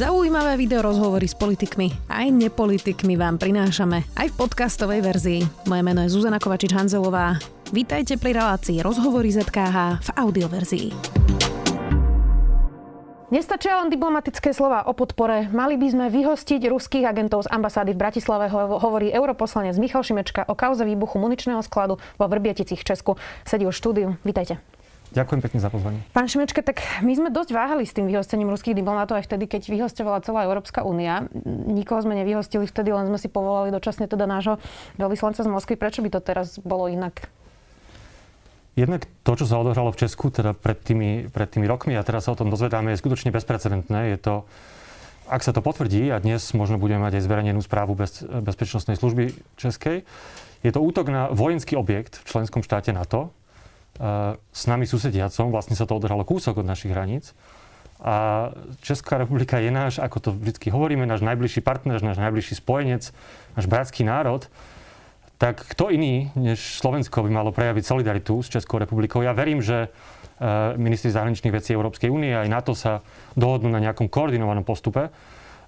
Zaujímavé video rozhovory s politikmi aj nepolitikmi vám prinášame aj v podcastovej verzii. Moje meno je Zuzana Kovačič-Hanzelová. Vítajte pri relácii Rozhovory ZKH v audioverzii. Nestačia len diplomatické slova o podpore. Mali by sme vyhostiť ruských agentov z ambasády v Bratislave, hovorí europoslanec Michal Šimečka o kauze výbuchu muničného skladu vo Vrbieticích v Česku. Sedí už štúdiu. Vítajte. Ďakujem pekne za pozvanie. Pán Šimečka, tak my sme dosť váhali s tým vyhostením ruských diplomatov aj vtedy, keď vyhostovala celá Európska únia. Nikoho sme nevyhostili vtedy, len sme si povolali dočasne teda nášho veľvyslanca z Moskvy. Prečo by to teraz bolo inak? Jednak to, čo sa odohralo v Česku teda pred tými, pred tými rokmi a teraz sa o tom dozvedáme, je skutočne bezprecedentné. Je to, ak sa to potvrdí, a dnes možno budeme mať aj zverejnenú správu bez, Bezpečnostnej služby Českej, je to útok na vojenský objekt v členskom štáte NATO, s nami susediacom, vlastne sa to odohralo kúsok od našich hraníc. A Česká republika je náš, ako to vždy hovoríme, náš najbližší partner, náš najbližší spojenec, náš bratský národ tak kto iný než Slovensko by malo prejaviť solidaritu s Českou republikou? Ja verím, že e, ministri zahraničných vecí Európskej únie aj NATO sa dohodnú na nejakom koordinovanom postupe,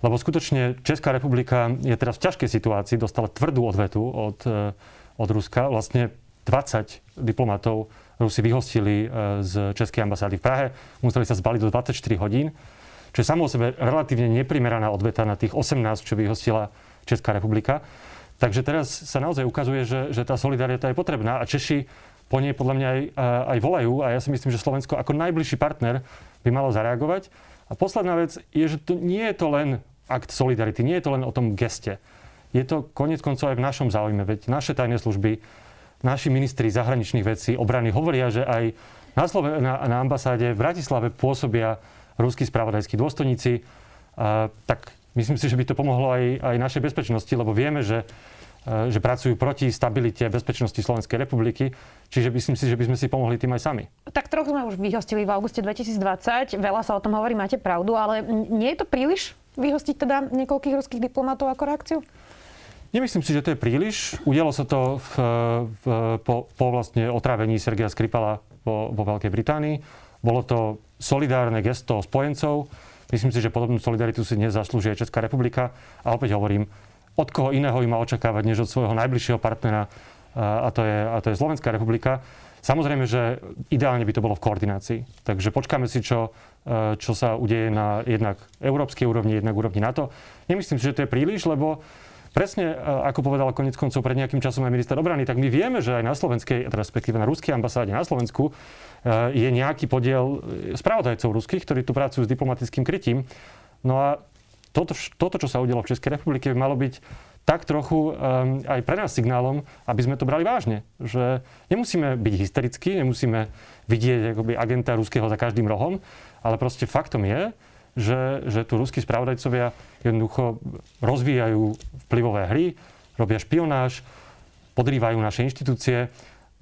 lebo skutočne Česká republika je teraz v ťažkej situácii, dostala tvrdú odvetu od, e, od Ruska. Vlastne 20 diplomatov Rusi vyhostili e, z Českej ambasády v Prahe, museli sa zbaliť do 24 hodín, čo je samo o sebe relatívne neprimeraná odveta na tých 18, čo vyhostila Česká republika. Takže teraz sa naozaj ukazuje, že, že tá solidarita je potrebná a Češi po nej podľa mňa aj, aj volajú a ja si myslím, že Slovensko ako najbližší partner by malo zareagovať. A posledná vec je, že to nie je to len akt solidarity, nie je to len o tom geste. Je to konec koncov aj v našom záujme, veď naše tajné služby, naši ministri zahraničných vecí, obrany hovoria, že aj na, Slove- na, na ambasáde v Bratislave pôsobia ruskí spravodajskí dôstojníci. A, tak myslím si, že by to pomohlo aj, aj našej bezpečnosti, lebo vieme, že E, že pracujú proti stabilite bezpečnosti Slovenskej republiky. Čiže myslím si, že by sme si pomohli tým aj sami. Tak trochu sme už vyhostili v auguste 2020. Veľa sa o tom hovorí, máte pravdu, ale nie je to príliš vyhostiť teda niekoľkých ruských diplomatov ako reakciu? Nemyslím si, že to je príliš. Udialo sa to v, v, po, po vlastne otrávení Sergeja Skripala vo, vo Veľkej Británii. Bolo to solidárne gesto spojencov. Myslím si, že podobnú solidaritu si dnes zaslúži Česká republika. A opäť hovorím, od koho iného by mal očakávať, než od svojho najbližšieho partnera, a to je, a to je Slovenská republika. Samozrejme, že ideálne by to bolo v koordinácii. Takže počkáme si, čo, e, čo sa udeje na jednak európskej úrovni, jednak úrovni NATO. Nemyslím si, že to je príliš, lebo presne, e, ako povedal konec koncov pred nejakým časom aj minister obrany, tak my vieme, že aj na slovenskej, respektíve na ruskej ambasáde na Slovensku e, je nejaký podiel spravodajcov ruských, ktorí tu pracujú s diplomatickým krytím. No a toto, toto, čo sa udialo v Českej republike, by malo byť tak trochu um, aj pre nás signálom, aby sme to brali vážne. Že nemusíme byť hysterickí, nemusíme vidieť akoby, agenta ruského za každým rohom, ale proste faktom je, že, že tu ruskí spravodajcovia jednoducho rozvíjajú vplyvové hry, robia špionáž, podrývajú naše inštitúcie.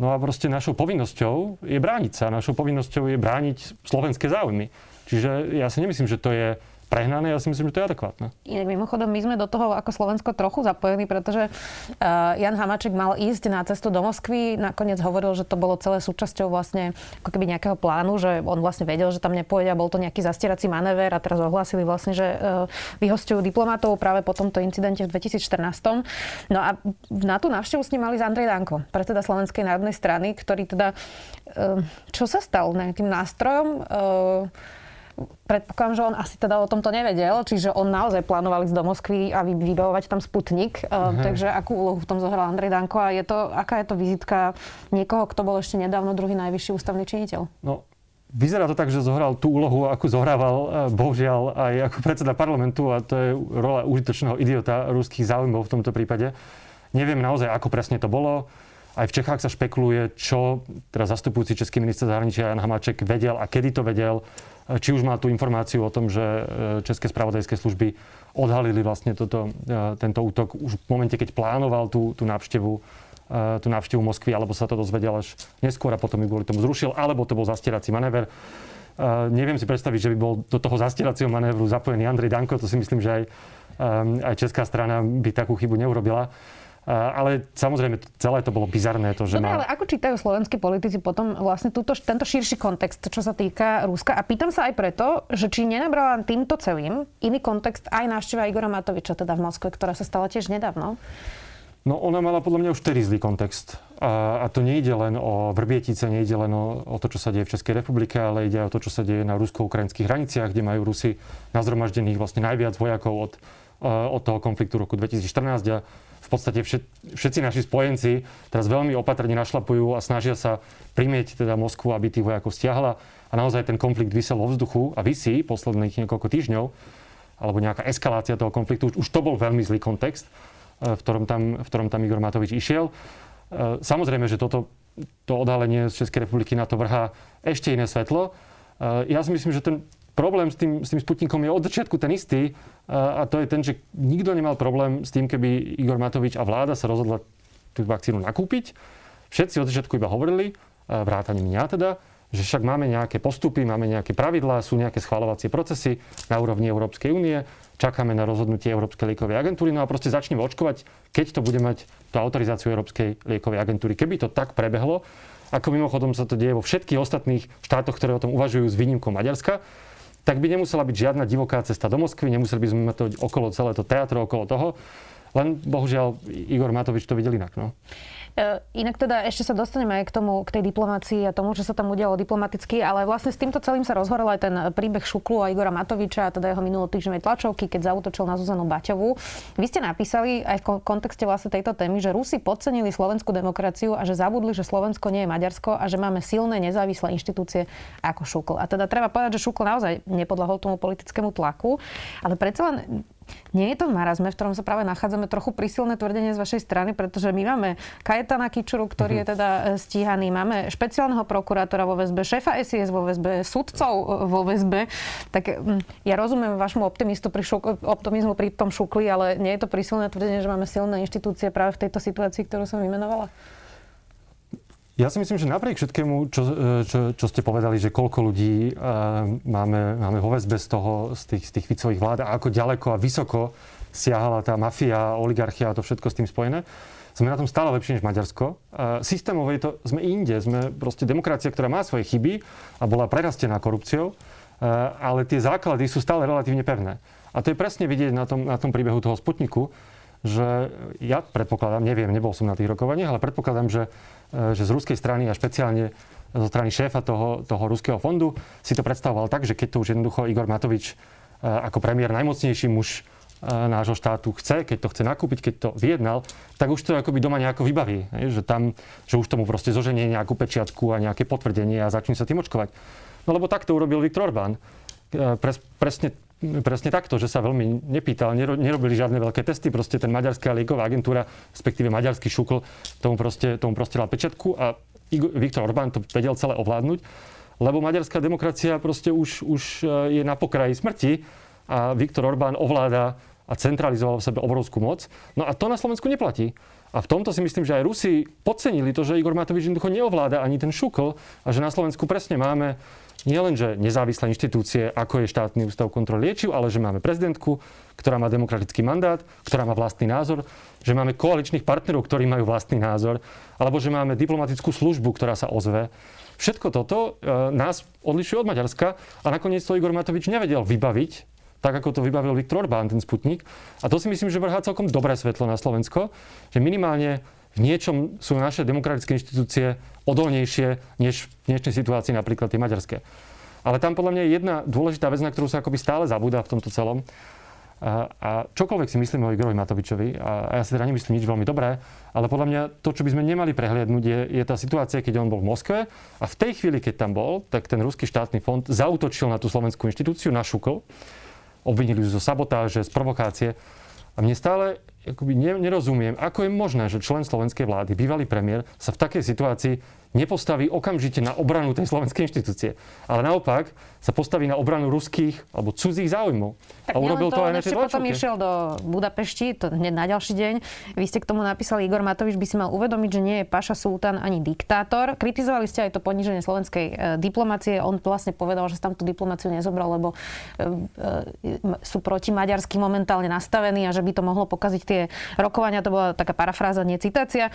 No a proste našou povinnosťou je brániť sa. Našou povinnosťou je brániť slovenské záujmy. Čiže ja si nemyslím, že to je prehnané, ja si myslím, že to je adekvátne. Inak mimochodom, my sme do toho ako Slovensko trochu zapojení, pretože uh, Jan Hamaček mal ísť na cestu do Moskvy, nakoniec hovoril, že to bolo celé súčasťou vlastne ako keby nejakého plánu, že on vlastne vedel, že tam nepôjde a bol to nejaký zastierací manéver a teraz ohlásili vlastne, že uh, vyhostujú diplomatov práve po tomto incidente v 2014. No a na tú návštevu s ním mali z Andrej Danko, predseda Slovenskej národnej strany, ktorý teda, uh, čo sa stal nejakým nástrojom, uh, predpokladám, že on asi teda o tomto nevedel, čiže on naozaj plánoval ísť do Moskvy a vybavovať tam Sputnik. Uh-huh. Takže akú úlohu v tom zohral Andrej Danko a je to, aká je to vizitka niekoho, kto bol ešte nedávno druhý najvyšší ústavný činiteľ? No, Vyzerá to tak, že zohral tú úlohu, akú zohrával e, bohužiaľ aj ako predseda parlamentu a to je rola užitočného idiota ruských záujmov v tomto prípade. Neviem naozaj, ako presne to bolo. Aj v Čechách sa špekuluje, čo teraz zastupujúci český minister zahraničia Jan Hamáček vedel a kedy to vedel či už mal tú informáciu o tom, že e, české spravodajské služby odhalili vlastne toto, e, tento útok už v momente, keď plánoval tú, tú návštevu e, tú návštevu Moskvy, alebo sa to dozvedel až neskôr a potom ju kvôli tomu zrušil, alebo to bol zastierací manéver. Neviem si predstaviť, že by bol do toho zastieracieho manévru zapojený Andrej Danko, to si myslím, že aj, aj česká strana by takú chybu neurobila. Ale samozrejme, celé to bolo bizarné. To, že Dobre, má... ale ako čítajú slovenskí politici potom vlastne túto, tento širší kontext, čo sa týka Ruska? A pýtam sa aj preto, že či nenabrala týmto celým iný kontext aj návšteva Igora Matoviča teda v Moskve, ktorá sa stala tiež nedávno? No ona mala podľa mňa už vtedy zlý kontext. A, a to nejde len o Vrbietice, nejde len o, o to, čo sa deje v Českej republike, ale ide aj o to, čo sa deje na rusko-ukrajinských hraniciach, kde majú Rusi nazromaždených vlastne najviac vojakov od, od toho konfliktu roku 2014 a podstate všet, všetci naši spojenci teraz veľmi opatrne našlapujú a snažia sa primieť teda Moskvu, aby tých vojakov stiahla. A naozaj ten konflikt vysel vo vzduchu a vysí posledných niekoľko týždňov, alebo nejaká eskalácia toho konfliktu. Už, už to bol veľmi zlý kontext. E, v ktorom tam, v ktorom tam Igor Matovič išiel. E, samozrejme, že toto to odhalenie z Českej republiky na to vrhá ešte iné svetlo. E, ja si myslím, že ten problém s tým, s tým Sputnikom je od začiatku ten istý a to je ten, že nikto nemal problém s tým, keby Igor Matovič a vláda sa rozhodla tú vakcínu nakúpiť. Všetci od začiatku iba hovorili, vrátane mňa teda, že však máme nejaké postupy, máme nejaké pravidlá, sú nejaké schvalovacie procesy na úrovni Európskej únie, čakáme na rozhodnutie Európskej liekovej agentúry, no a proste začneme očkovať, keď to bude mať tú autorizáciu Európskej liekovej agentúry. Keby to tak prebehlo, ako mimochodom sa to deje vo všetkých ostatných štátoch, ktoré o tom uvažujú s výnimkou Maďarska, tak by nemusela byť žiadna divoká cesta do Moskvy, nemuseli by sme mať to okolo celé to teatro, okolo toho. Len bohužiaľ Igor Matovič to videl inak. No. E, inak teda ešte sa dostaneme aj k tomu, k tej diplomácii a tomu, čo sa tam udialo diplomaticky, ale vlastne s týmto celým sa rozhorel aj ten príbeh Šuklu a Igora Matoviča teda jeho minulotýždňovej tlačovky, keď zautočil na Zuzanu Baťovú. Vy ste napísali aj v kontexte vlastne tejto témy, že Rusi podcenili slovenskú demokraciu a že zabudli, že Slovensko nie je Maďarsko a že máme silné nezávislé inštitúcie ako Šukl. A teda treba povedať, že Šukl naozaj nepodľahol tomu politickému tlaku, ale predsa len nie je to v marazme, v ktorom sa práve nachádzame trochu prísilné tvrdenie z vašej strany, pretože my máme Kajetana Kičuru, ktorý je mhm. teda e, stíhaný, máme špeciálneho prokurátora vo väzbe, šéfa SIS vo väzbe, sudcov e, vo väzbe. Tak ja rozumiem vašmu optimistu pri šuk- optimizmu pri tom šukli, ale nie je to prísilné tvrdenie, že máme silné inštitúcie práve v tejto situácii, ktorú som vymenovala? Ja si myslím, že napriek všetkému, čo, e, čo, čo ste povedali, že koľko ľudí uh, máme, máme vo väzbe z, toho, z, tých, z tých Ficových vlád a ako ďaleko a vysoko siahala tá mafia, oligarchia a to všetko s tým spojené, sme na tom stále lepšie než Maďarsko. Systémovo je to, sme inde, sme proste demokracia, ktorá má svoje chyby a bola prerastená korupciou, uh, ale tie základy sú stále relatívne pevné. A to je presne vidieť na tom, na tom príbehu toho Sputniku, že ja predpokladám, neviem, nebol som na tých rokovaniach, ale predpokladám, že, e, že z ruskej strany a špeciálne zo strany šéfa toho, toho ruského fondu si to predstavoval tak, že keď to už jednoducho Igor Matovič e, ako premiér najmocnejší muž e, nášho štátu chce, keď to chce nakúpiť, keď to vyjednal, tak už to akoby doma nejako vybaví. Že, tam, že už tomu proste zoženie nejakú pečiatku a nejaké potvrdenie a začne sa tým očkovať. No lebo tak to urobil Viktor Orbán. Pres, presne presne takto, že sa veľmi nepýtal, nerobili žiadne veľké testy, proste ten maďarská lieková agentúra, respektíve maďarský šukl, tomu proste, tomu proste dal pečiatku a Viktor Orbán to vedel celé ovládnuť, lebo maďarská demokracia proste už, už e, je na pokraji smrti a Viktor Orbán ovláda a centralizoval v sebe obrovskú moc. No a to na Slovensku neplatí. A v tomto si myslím, že aj Rusi podcenili to, že Igor Matovič jednoducho neovláda ani ten šukl a že na Slovensku presne máme nielenže nezávislé inštitúcie, ako je štátny ústav kontroly liečiv, ale že máme prezidentku, ktorá má demokratický mandát, ktorá má vlastný názor, že máme koaličných partnerov, ktorí majú vlastný názor, alebo že máme diplomatickú službu, ktorá sa ozve. Všetko toto e, nás odlišuje od Maďarska a nakoniec to Igor Matovič nevedel vybaviť, tak ako to vybavil Viktor Orbán, ten Sputnik. A to si myslím, že vrhá celkom dobré svetlo na Slovensko, že minimálne v niečom sú naše demokratické inštitúcie odolnejšie než v dnešnej situácii napríklad tie maďarské. Ale tam podľa mňa je jedna dôležitá vec, na ktorú sa akoby stále zabúda v tomto celom. A, a čokoľvek si myslíme o Igorovi Matovičovi, a, a ja si teda nemyslím nič veľmi dobré, ale podľa mňa to, čo by sme nemali prehliadnúť, je, je tá situácia, keď on bol v Moskve a v tej chvíli, keď tam bol, tak ten ruský štátny fond zautočil na tú slovenskú inštitúciu, na Šukl, obvinili zo sabotáže, z provokácie. A mne stále akoby nerozumiem, ako je možné, že člen slovenskej vlády, bývalý premiér, sa v takej situácii nepostaví okamžite na obranu tej slovenskej inštitúcie, ale naopak sa postaví na obranu ruských alebo cudzích záujmov. Tak a urobil to, to aj na tej potom išiel do Budapešti, to hneď na ďalší deň. Vy ste k tomu napísali, Igor Matovič by si mal uvedomiť, že nie je Paša Sultán ani diktátor. Kritizovali ste aj to poníženie slovenskej e, diplomácie. On vlastne povedal, že tam tú diplomáciu nezobral, lebo e, e, sú proti maďarsky momentálne nastavení a že by to mohlo pokaziť tie rokovania. To bola taká parafráza, nie citácia.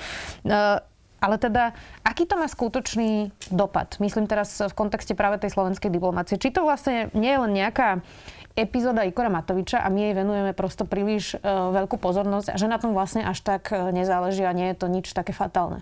Ale teda, aký to má skutočný dopad? Myslím teraz v kontexte práve tej slovenskej diplomácie. Či to vlastne nie je len nejaká epizóda Ikora Matoviča a my jej venujeme prosto príliš e, veľkú pozornosť a že na tom vlastne až tak e, nezáleží a nie je to nič také fatálne.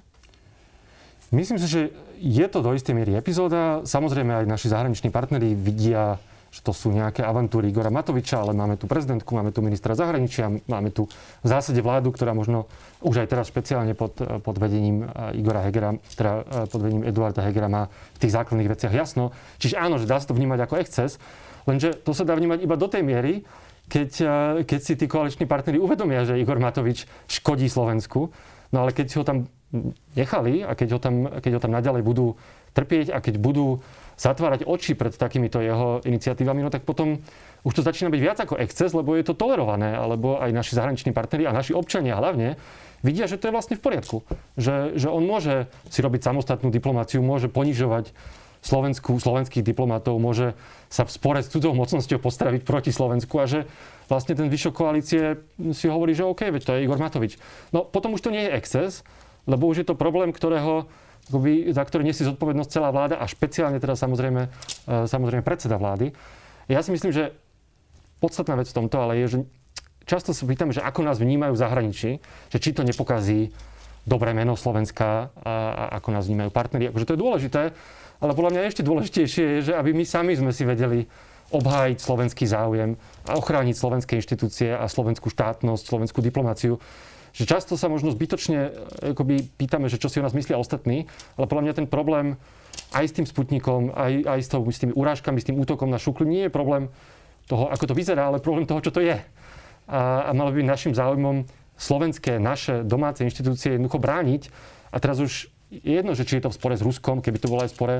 Myslím si, že je to do istej miery epizóda. Samozrejme aj naši zahraniční partneri vidia že to sú nejaké avantúry Igora Matoviča, ale máme tu prezidentku, máme tu ministra zahraničia, máme tu v zásade vládu, ktorá možno už aj teraz špeciálne pod, pod vedením eh, Igora Hegera, teda eh, pod vedením Eduarda Hegera má v tých základných veciach jasno. Čiže áno, že dá sa to vnímať ako exces, lenže to sa dá vnímať iba do tej miery, keď, eh, keď si tí koaliční partnery uvedomia, že Igor Matovič škodí Slovensku, no ale keď si ho tam nechali a keď ho tam, keď ho tam naďalej budú trpieť a keď budú zatvárať oči pred takýmito jeho iniciatívami, no tak potom už to začína byť viac ako exces, lebo je to tolerované, alebo aj naši zahraniční partneri a naši občania hlavne vidia, že to je vlastne v poriadku. Že, že on môže si robiť samostatnú diplomáciu, môže ponižovať Slovensku, slovenských diplomatov, môže sa v spore s cudzou mocnosťou postaviť proti Slovensku a že vlastne ten vyšok koalície si hovorí, že OK, veď to je Igor Matovič. No potom už to nie je exces, lebo už je to problém, ktorého akoby, za ktorý nesie zodpovednosť celá vláda a špeciálne teda samozrejme, e, samozrejme predseda vlády. Ja si myslím, že podstatná vec v tomto ale je, že často sa pýtame, že ako nás vnímajú v zahraničí, že či to nepokazí dobré meno Slovenska a, a ako nás vnímajú partneri. Akože to je dôležité, ale podľa mňa ešte dôležitejšie je, že aby my sami sme si vedeli obhájiť slovenský záujem a ochrániť slovenské inštitúcie a slovenskú štátnosť, slovenskú diplomáciu že často sa možno zbytočne e, akoby, pýtame, že čo si o nás myslia ostatní, ale podľa mňa ten problém aj s tým Sputnikom, aj, aj s, tou, s tými urážkami, s tým útokom na šuklu nie je problém toho, ako to vyzerá, ale problém toho, čo to je. A, a malo by našim záujmom slovenské, naše domáce inštitúcie jednoducho brániť. A teraz už je jedno, že či je to v spore s Ruskom, keby to bolo aj v spore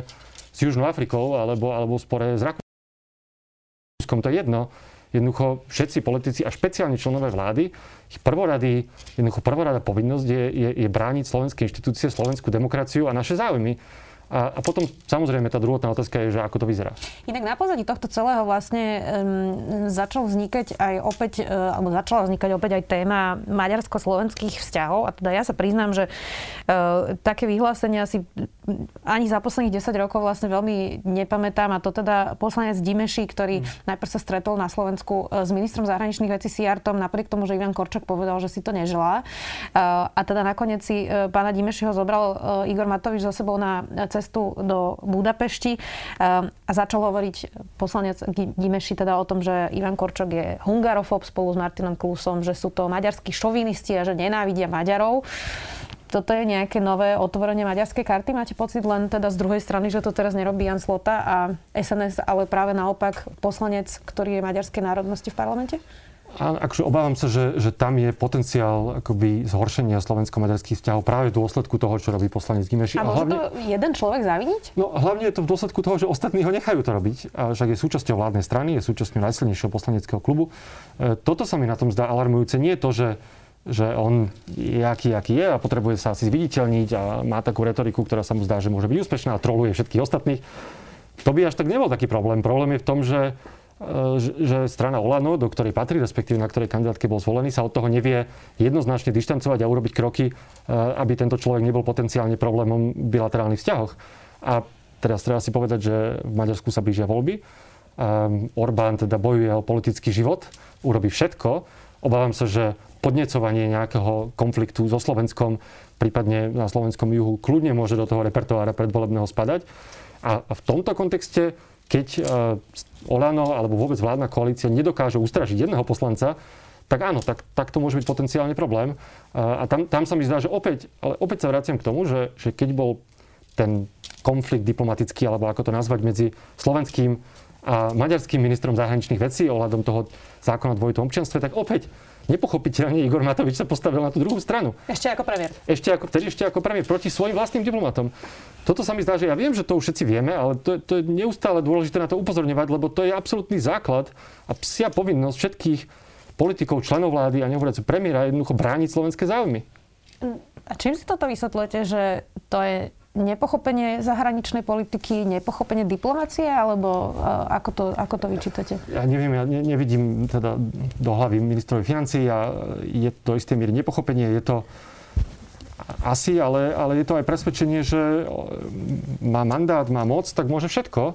s Južnou Afrikou, alebo, alebo v spore s Rakúskom, to je jedno jednoducho všetci politici a špeciálne členové vlády, ich prvorady, jednoducho prvorada povinnosť je, je, je brániť slovenské inštitúcie, slovenskú demokraciu a naše záujmy. A, a potom samozrejme tá druhotná otázka je, že ako to vyzerá. Inak na pozadí tohto celého vlastne um, začal vznikať aj opäť, uh, alebo začala vznikať opäť aj téma maďarsko-slovenských vzťahov. A teda ja sa priznám, že uh, také vyhlásenia si ani za posledných 10 rokov vlastne veľmi nepamätám. A to teda poslanec Dimeši, ktorý mm. najprv sa stretol na Slovensku uh, s ministrom zahraničných vecí Siartom, napriek tomu, že Ivan Korčok povedal, že si to neželá. Uh, a teda nakoniec si uh, pána Dimešiho zobral uh, Igor Matovič za sebou na cestu cestu do Budapešti ehm, a začal hovoriť poslanec Gimeši teda o tom, že Ivan Korčok je hungarofób spolu s Martinom Klusom, že sú to maďarskí šovinisti a že nenávidia Maďarov toto je nejaké nové otvorenie maďarskej karty? Máte pocit len teda z druhej strany, že to teraz nerobí Jan Slota a SNS, ale práve naopak poslanec, ktorý je maďarskej národnosti v parlamente? Áno, akože obávam sa, že, že tam je potenciál akoby zhoršenia slovensko-maďarských vzťahov práve v dôsledku toho, čo robí poslanec Gimeši. A, a môže hlavne, to jeden človek zaviniť? No hlavne je to v dôsledku toho, že ostatní ho nechajú to robiť. A však je súčasťou vládnej strany, je súčasťou najsilnejšieho poslaneckého klubu. E, toto sa mi na tom zdá alarmujúce. Nie je to, že že on je aký, aký je a potrebuje sa asi zviditeľniť a má takú retoriku, ktorá sa mu zdá, že môže byť úspešná a troluje všetkých ostatných. To by až tak nebol taký problém. Problém je v tom, že že strana Olano, do ktorej patrí, respektíve na ktorej kandidátke bol zvolený, sa od toho nevie jednoznačne dištancovať a urobiť kroky, e, aby tento človek nebol potenciálne problémom v bilaterálnych vzťahoch. A teraz treba si povedať, že v Maďarsku sa blížia voľby. Orbán teda bojuje o politický život, urobí všetko. Obávam sa, že podnecovanie nejakého konfliktu so Slovenskom, prípadne na slovenskom juhu, kľudne môže do toho repertoára predvolebného spadať. A v tomto kontexte keď e, Olano alebo vôbec vládna koalícia nedokáže ustražiť jedného poslanca, tak áno, tak, tak to môže byť potenciálny problém. E, a tam, tam sa mi zdá, že opäť, ale opäť sa vraciam k tomu, že, že keď bol ten konflikt diplomatický, alebo ako to nazvať, medzi slovenským a maďarským ministrom zahraničných vecí ohľadom toho zákona o dvojitom občianstve, tak opäť nepochopiteľne Igor Matovič sa postavil na tú druhú stranu. Ešte ako premiér. Ešte ako, tedy ešte ako premiér proti svojim vlastným diplomatom. Toto sa mi zdá, že ja viem, že to už všetci vieme, ale to, to je neustále dôležité na to upozorňovať, lebo to je absolútny základ a psia povinnosť všetkých politikov, členov vlády a nehovoriac premiéra jednoducho brániť slovenské záujmy. A čím si toto vysvetľujete, že to je nepochopenie zahraničnej politiky, nepochopenie diplomácie, alebo ako to, ako to vyčítate? Ja neviem, ja ne, nevidím teda do hlavy ministrovi financií a je to isté miery nepochopenie, je to asi, ale, ale je to aj presvedčenie, že má mandát, má moc, tak môže všetko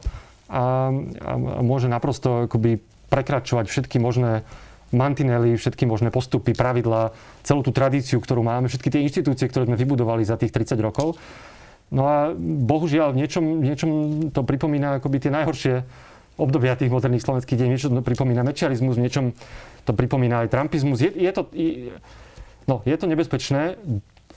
a, a môže naprosto akoby prekračovať všetky možné mantinely, všetky možné postupy, pravidlá, celú tú tradíciu, ktorú máme, všetky tie inštitúcie, ktoré sme vybudovali za tých 30 rokov. No a bohužiaľ v niečom, niečom to pripomína akoby tie najhoršie obdobia tých moderných slovenských deň. Niečo to pripomína mečiarizmus, niečom to pripomína aj trumpizmus. Je, je, to, je, no, je to nebezpečné,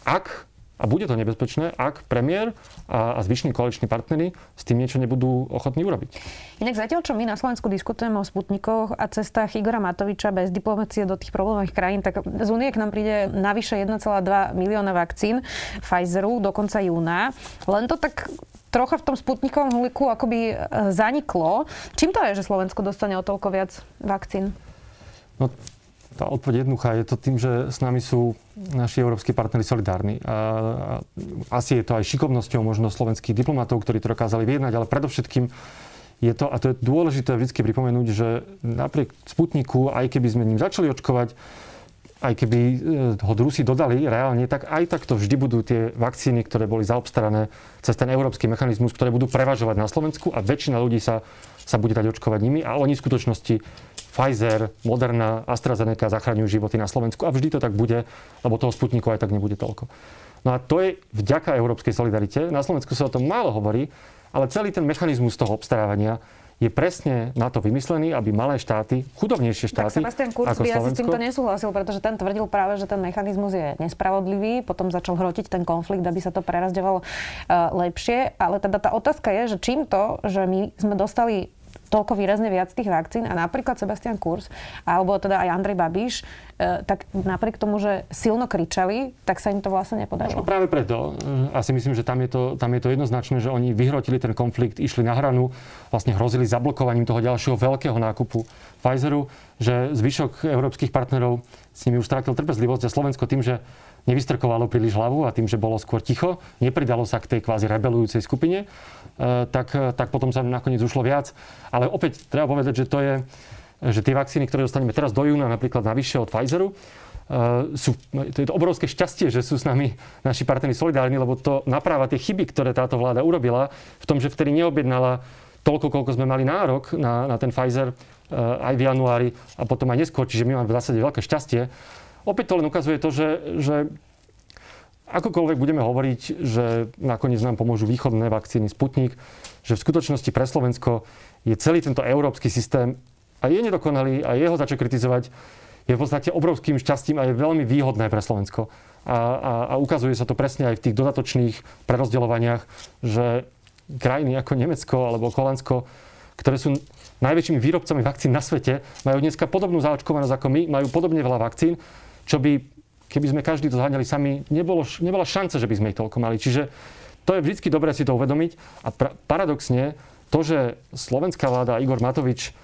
ak a bude to nebezpečné, ak premiér a, a zvyšní koaliční partnery s tým niečo nebudú ochotní urobiť. Inak zatiaľ, čo my na Slovensku diskutujeme o Sputnikoch a cestách Igora Matoviča bez diplomácie do tých problémových krajín, tak z Unie k nám príde navyše 1,2 milióna vakcín Pfizeru do konca júna. Len to tak trocha v tom sputnikovom huliku akoby e, zaniklo. Čím to je, že Slovensko dostane o toľko viac vakcín? No, tá odpoveď jednoduchá. Je to tým, že s nami sú naši európsky partnery solidárni. A, asi je to aj šikovnosťou možno slovenských diplomatov, ktorí to dokázali vyjednať, ale predovšetkým je to, a to je dôležité vždy pripomenúť, že napriek Sputniku, aj keby sme ním začali očkovať, aj keby e, ho Rusi dodali reálne, tak aj takto vždy budú tie vakcíny, ktoré boli zaobstarané cez ten európsky mechanizmus, ktoré budú prevažovať na Slovensku a väčšina ľudí sa, sa bude dať očkovať nimi a oni v skutočnosti Pfizer, Moderna, AstraZeneca zachraňujú životy na Slovensku a vždy to tak bude, lebo toho Sputniku aj tak nebude toľko. No a to je vďaka európskej solidarite. Na Slovensku sa o tom málo hovorí, ale celý ten mechanizmus toho obstarávania je presne na to vymyslený, aby malé štáty, chudobnejšie štáty, tak Sebastian Kurz ako by asi s týmto nesúhlasil, pretože ten tvrdil práve, že ten mechanizmus je nespravodlivý, potom začal hrotiť ten konflikt, aby sa to prerazdevalo uh, lepšie. Ale teda tá otázka je, že čím to, že my sme dostali toľko výrazne viac tých vakcín a napríklad Sebastian Kurz alebo teda aj Andrej Babiš, e, tak napriek tomu, že silno kričali, tak sa im to vlastne nepodarilo. No práve preto. E, asi myslím, že tam je, to, tam je to jednoznačné, že oni vyhrotili ten konflikt, išli na hranu, vlastne hrozili zablokovaním toho ďalšieho veľkého nákupu Pfizeru, že zvyšok európskych partnerov s nimi už strátil trpezlivosť a Slovensko tým, že nevystrkovalo príliš hlavu a tým, že bolo skôr ticho, nepridalo sa k tej kvázi rebelujúcej skupine, e, tak, tak potom sa nakoniec ušlo viac. Ale opäť treba povedať, že to je, že tie vakcíny, ktoré dostaneme teraz do júna, napríklad navyše od Pfizeru, e, sú, to je to obrovské šťastie, že sú s nami naši partneri solidárni, lebo to napráva tie chyby, ktoré táto vláda urobila v tom, že vtedy neobjednala toľko, koľko sme mali nárok na, na ten Pfizer e, aj v januári a potom aj neskôr. Čiže my máme v zásade veľké šťastie, Opäť to len ukazuje to, že, že akokoľvek budeme hovoriť, že nakoniec nám pomôžu východné vakcíny Sputnik, že v skutočnosti pre Slovensko je celý tento európsky systém a je nedokonalý a jeho začať kritizovať je v podstate obrovským šťastím a je veľmi výhodné pre Slovensko. A, a, a ukazuje sa to presne aj v tých dodatočných prerozdeľovaniach, že krajiny ako Nemecko alebo Holandsko, ktoré sú najväčšími výrobcami vakcín na svete, majú dneska podobnú zaočkovanosť ako my, majú podobne veľa vakcín čo by, keby sme každý to zháňali sami, nebolo, nebola šanca, že by sme ich toľko mali. Čiže to je vždy dobré si to uvedomiť. A pra, paradoxne, to, že slovenská vláda Igor Matovič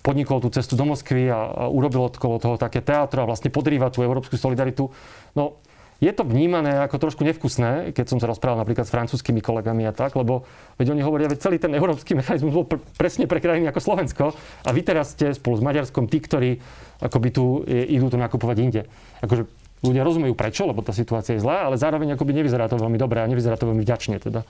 podnikol tú cestu do Moskvy a, a urobil okolo toho také teatro a vlastne podrýva tú európsku solidaritu, no je to vnímané ako trošku nevkusné, keď som sa rozprával napríklad s francúzskými kolegami a tak, lebo veď oni hovoria, že celý ten európsky mechanizmus bol pr- presne pre krajiny ako Slovensko a vy teraz ste spolu s Maďarskom tí, ktorí akoby tu idú to nakupovať inde. Akože ľudia rozumejú prečo, lebo tá situácia je zlá, ale zároveň akoby nevyzerá to veľmi dobre a nevyzerá to veľmi vďačne teda.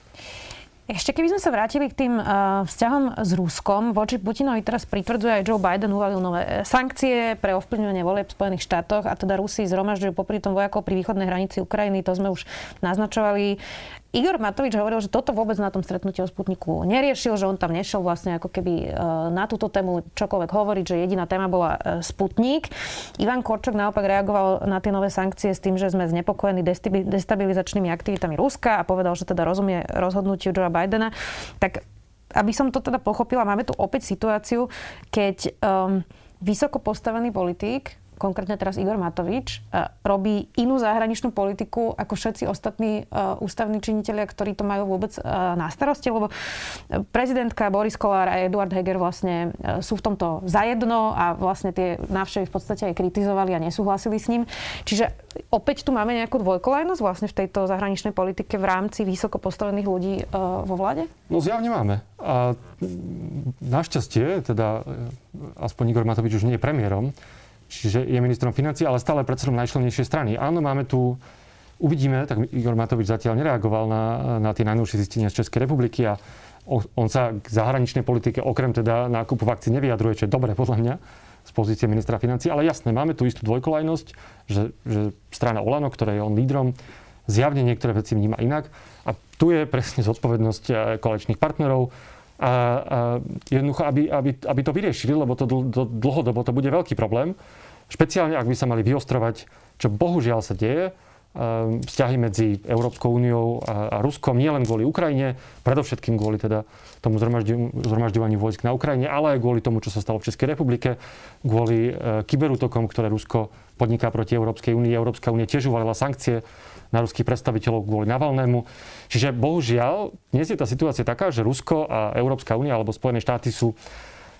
Ešte keby sme sa vrátili k tým uh, vzťahom s Ruskom, voči Putinovi teraz pritvrdzuje aj Joe Biden, uvalil nové e, sankcie pre ovplyvňovanie volieb v Spojených štátoch a teda Rusi zhromažďujú popri tom vojakov pri východnej hranici Ukrajiny, to sme už naznačovali. Igor Matovič hovoril, že toto vôbec na tom stretnutí o Sputniku neriešil, že on tam nešiel vlastne ako keby e, na túto tému čokoľvek hovoriť, že jediná téma bola e, Sputnik. Ivan Korčok naopak reagoval na tie nové sankcie s tým, že sme znepokojení destabilizačnými aktivitami Ruska a povedal, že teda rozumie rozhodnutiu Joea Bidena. Tak aby som to teda pochopila, máme tu opäť situáciu, keď um, vysoko postavený politík konkrétne teraz Igor Matovič, robí inú zahraničnú politiku ako všetci ostatní ústavní činitelia, ktorí to majú vôbec na starosti, lebo prezidentka Boris Kolár a Eduard Heger vlastne sú v tomto zajedno a vlastne tie návštevy v podstate aj kritizovali a nesúhlasili s ním. Čiže opäť tu máme nejakú dvojkolajnosť vlastne v tejto zahraničnej politike v rámci vysoko postavených ľudí vo vláde? No zjavne máme. A našťastie, teda aspoň Igor Matovič už nie je premiérom, čiže je ministrom financí, ale stále predsedom najčlenejšej strany. Áno, máme tu Uvidíme, tak Igor Matovič zatiaľ nereagoval na, na tie najnovšie zistenia z Českej republiky a on sa k zahraničnej politike okrem teda nákupu vakcín nevyjadruje, čo je dobre podľa mňa z pozície ministra financí. Ale jasné, máme tu istú dvojkolajnosť, že, že strana Olano, ktorá je on lídrom, zjavne niektoré veci vníma inak. A tu je presne zodpovednosť eh, koaličných partnerov, a, a jednoducho, aby, aby, aby to vyriešili, lebo to dl, dlhodobo to bude veľký problém. Špeciálne, ak by sa mali vyostrovať, čo bohužiaľ sa deje, Ehm, vzťahy medzi Európskou úniou a, a Ruskom, nielen kvôli Ukrajine, predovšetkým kvôli teda tomu zhromažďovaniu vojsk na Ukrajine, ale aj kvôli tomu, čo sa stalo v Českej republike, kvôli e, kyberútokom, ktoré Rusko podniká proti Európskej únii. Európska únia tiež uvalila sankcie na ruských predstaviteľov kvôli Navalnému. Čiže bohužiaľ, dnes je tá situácia taká, že Rusko a Európska únia alebo Spojené štáty sú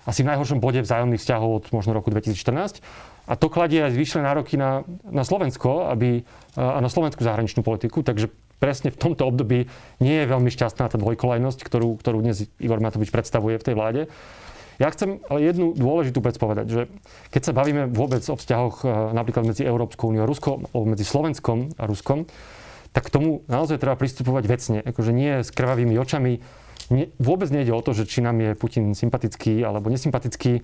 asi v najhoršom bode vzájomných vzťahov od možno roku 2014. A to kladie aj zvýšené nároky na, na Slovensko aby, a na slovenskú zahraničnú politiku. Takže presne v tomto období nie je veľmi šťastná tá dvojkolajnosť, ktorú, ktorú dnes Igor Matovič predstavuje v tej vláde. Ja chcem ale jednu dôležitú vec povedať, že keď sa bavíme vôbec o vzťahoch napríklad medzi Európskou úniou a Ruskom, alebo medzi Slovenskom a Ruskom, tak k tomu naozaj treba pristupovať vecne. Akože nie s krvavými očami. Nie, vôbec nejde o to, že či nám je Putin sympatický alebo nesympatický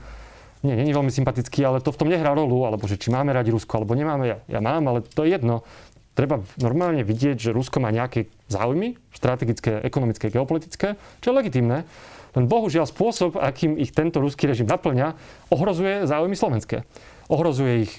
nie, je veľmi sympatický, ale to v tom nehrá rolu, alebo že či máme radi Rusko, alebo nemáme. Ja, ja mám, ale to je jedno. Treba normálne vidieť, že Rusko má nejaké záujmy, strategické, ekonomické, geopolitické, čo je legitimné. Len bohužiaľ spôsob, akým ich tento ruský režim naplňa, ohrozuje záujmy slovenské. Ohrozuje ich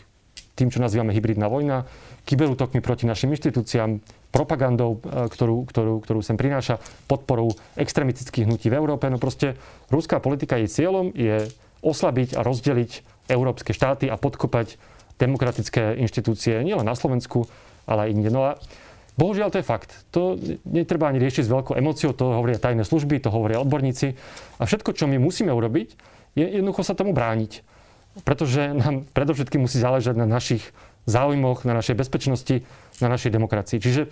tým, čo nazývame hybridná vojna, kyberútokmi proti našim inštitúciám, propagandou, e, ktorú, ktorú, ktorú sem prináša, podporou extremistických hnutí v Európe. No proste ruská politika jej cieľom je oslabiť a rozdeliť európske štáty a podkopať demokratické inštitúcie nielen na Slovensku, ale aj inde. No a bohužiaľ to je fakt. To netreba ani riešiť s veľkou emóciou, to hovoria tajné služby, to hovoria odborníci. A všetko, čo my musíme urobiť, je jednoducho sa tomu brániť. Pretože nám predovšetkým musí záležať na našich záujmoch, na našej bezpečnosti, na našej demokracii. Čiže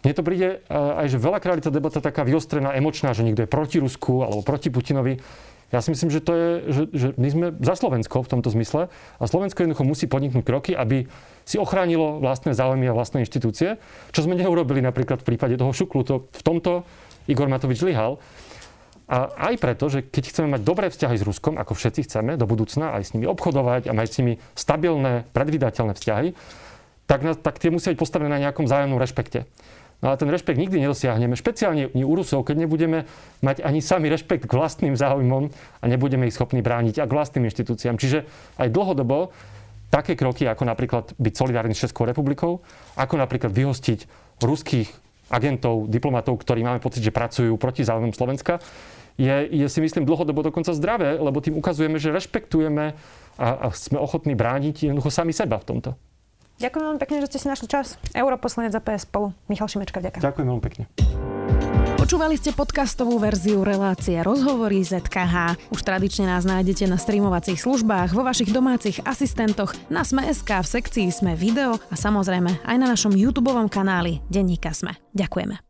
mne to príde aj, že veľakrát je tá debata taká vyostrená, emočná, že niekto je proti Rusku alebo proti Putinovi. Ja si myslím, že to je, že, že my sme za Slovensko v tomto zmysle a Slovensko jednoducho musí podniknúť kroky, aby si ochránilo vlastné záujmy a vlastné inštitúcie, čo sme neurobili napríklad v prípade toho šuklu. To, v tomto Igor Matovič zlyhal. A aj preto, že keď chceme mať dobré vzťahy s Ruskom, ako všetci chceme do budúcna, aj s nimi obchodovať a mať s nimi stabilné, predvydateľné vzťahy, tak, tak tie musia byť postavené na nejakom zájomnom rešpekte. No ale ten rešpekt nikdy nedosiahneme, špeciálne u Rusov, keď nebudeme mať ani sami rešpekt k vlastným záujmom a nebudeme ich schopní brániť a k vlastným inštitúciám. Čiže aj dlhodobo také kroky, ako napríklad byť solidárny s Českou republikou, ako napríklad vyhostiť ruských agentov, diplomatov, ktorí máme pocit, že pracujú proti záujmom Slovenska, je, je si myslím dlhodobo dokonca zdravé, lebo tým ukazujeme, že rešpektujeme a, a sme ochotní brániť jednoducho sami seba v tomto. Ďakujem veľmi pekne, že ste si našli čas. Europoslanec za PS spolu. Michal Šimečka, ďakujem. Ďakujem veľmi pekne. Počúvali ste podcastovú verziu relácie Rozhovory ZKH. Už tradične nás nájdete na streamovacích službách, vo vašich domácich asistentoch, na Sme.sk, v sekcii Sme video a samozrejme aj na našom YouTube kanáli Denníka Sme. Ďakujeme.